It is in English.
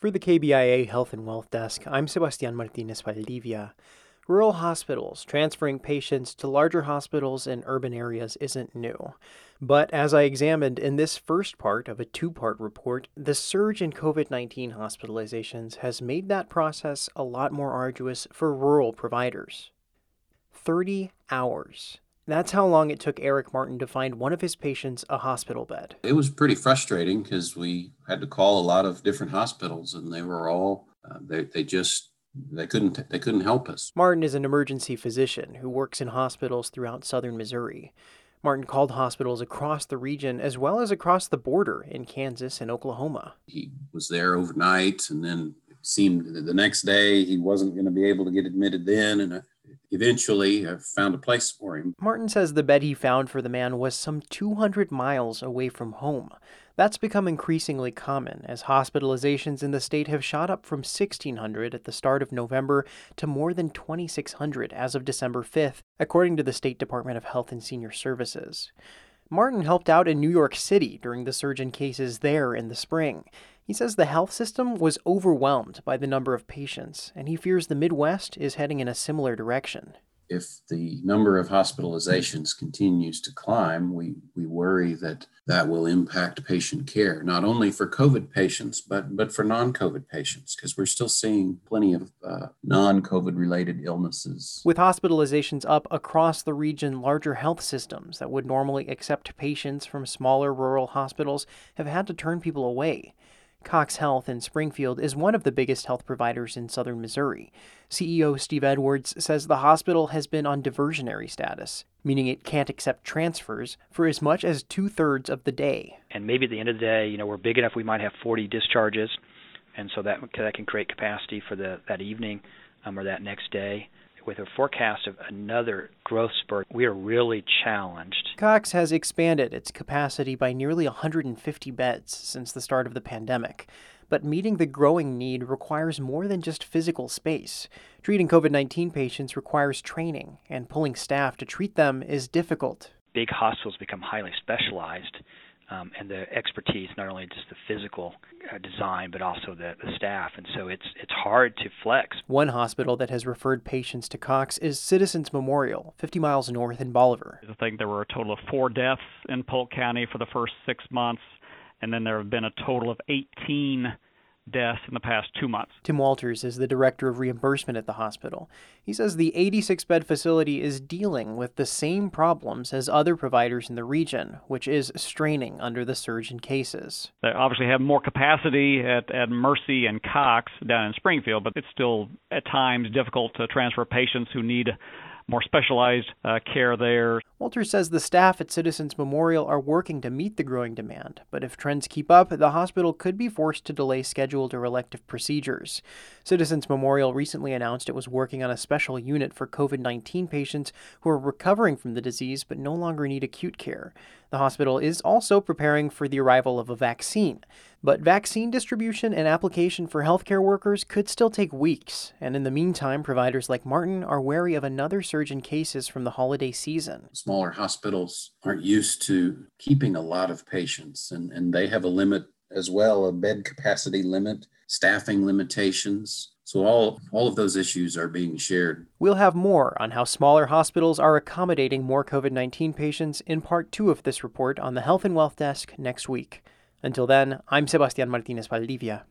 For the KBIA Health and Wealth Desk, I'm Sebastian Martinez Valdivia. Rural hospitals transferring patients to larger hospitals in urban areas isn't new. But as I examined in this first part of a two part report, the surge in COVID 19 hospitalizations has made that process a lot more arduous for rural providers. 30 hours. That's how long it took Erik Martin to find one of his patients a hospital bed. It was pretty frustrating because we had to call a lot of different hospitals and they were all, uh, they, they just, they couldn't they couldn't help us. Martin is an emergency physician who works in hospitals throughout southern Missouri. Martin called hospitals across the region as well as across the border in Kansas and Oklahoma. He was there overnight and then it seemed the next day he wasn't going to be able to get admitted then and eventually I found a place for him. Martin says the bed he found for the man was some 200 miles away from home. That's become increasingly common as hospitalizations in the state have shot up from 1,600 at the start of November to more than 2,600 as of December 5th, according to the State Department of Health and Senior Services. Martin helped out in New York City during the surge in cases there in the spring. He says the health system was overwhelmed by the number of patients, and he fears the Midwest is heading in a similar direction. If the number of hospitalizations continues to climb, we, we worry that that will impact patient care, not only for COVID patients, but, but for non COVID patients, because we're still seeing plenty of uh, non COVID related illnesses. With hospitalizations up across the region, larger health systems that would normally accept patients from smaller rural hospitals have had to turn people away. Cox Health in Springfield is one of the biggest health providers in southern Missouri. CEO Steve Edwards says the hospital has been on diversionary status, meaning it can't accept transfers for as much as two thirds of the day. And maybe at the end of the day, you know, we're big enough we might have 40 discharges, and so that that can create capacity for the that evening um, or that next day with a forecast of another growth spurt, we are really challenged. Cox has expanded its capacity by nearly 150 beds since the start of the pandemic. But meeting the growing need requires more than just physical space. Treating COVID 19 patients requires training, and pulling staff to treat them is difficult. Big hospitals become highly specialized um, and the expertise, not only just the physical uh, design, but also the, the staff. And so it's it's hard to flex. One hospital that has referred patients to Cox is Citizens Memorial, 50 miles north in Bolivar. I think there were a total of four deaths in Polk County for the first six months, and then there have been a total of 18 deaths in the past two months. Tim Walters is the director of reimbursement at the hospital. He says the 86 bed facility is dealing with the same problems as other providers in the region, which is straining under the surge in cases. They obviously have more capacity at, at Mercy and Cox down in Springfield, but it's still at times difficult to transfer patients who need more specialized uh, care there. Walter says the staff at Citizens Memorial are working to meet the growing demand, but if trends keep up, the hospital could be forced to delay scheduled or elective procedures. Citizens Memorial recently announced it was working on a special unit for COVID 19 patients who are recovering from the disease but no longer need acute care. The hospital is also preparing for the arrival of a vaccine. But vaccine distribution and application for healthcare workers could still take weeks, and in the meantime, providers like Martin are wary of another surge in cases from the holiday season. Smaller hospitals aren't used to keeping a lot of patients, and, and they have a limit as well a bed capacity limit, staffing limitations. So all, all of those issues are being shared. We'll have more on how smaller hospitals are accommodating more COVID 19 patients in part two of this report on the Health and Wealth Desk next week. Until then, I'm Sebastian Martinez Valdivia.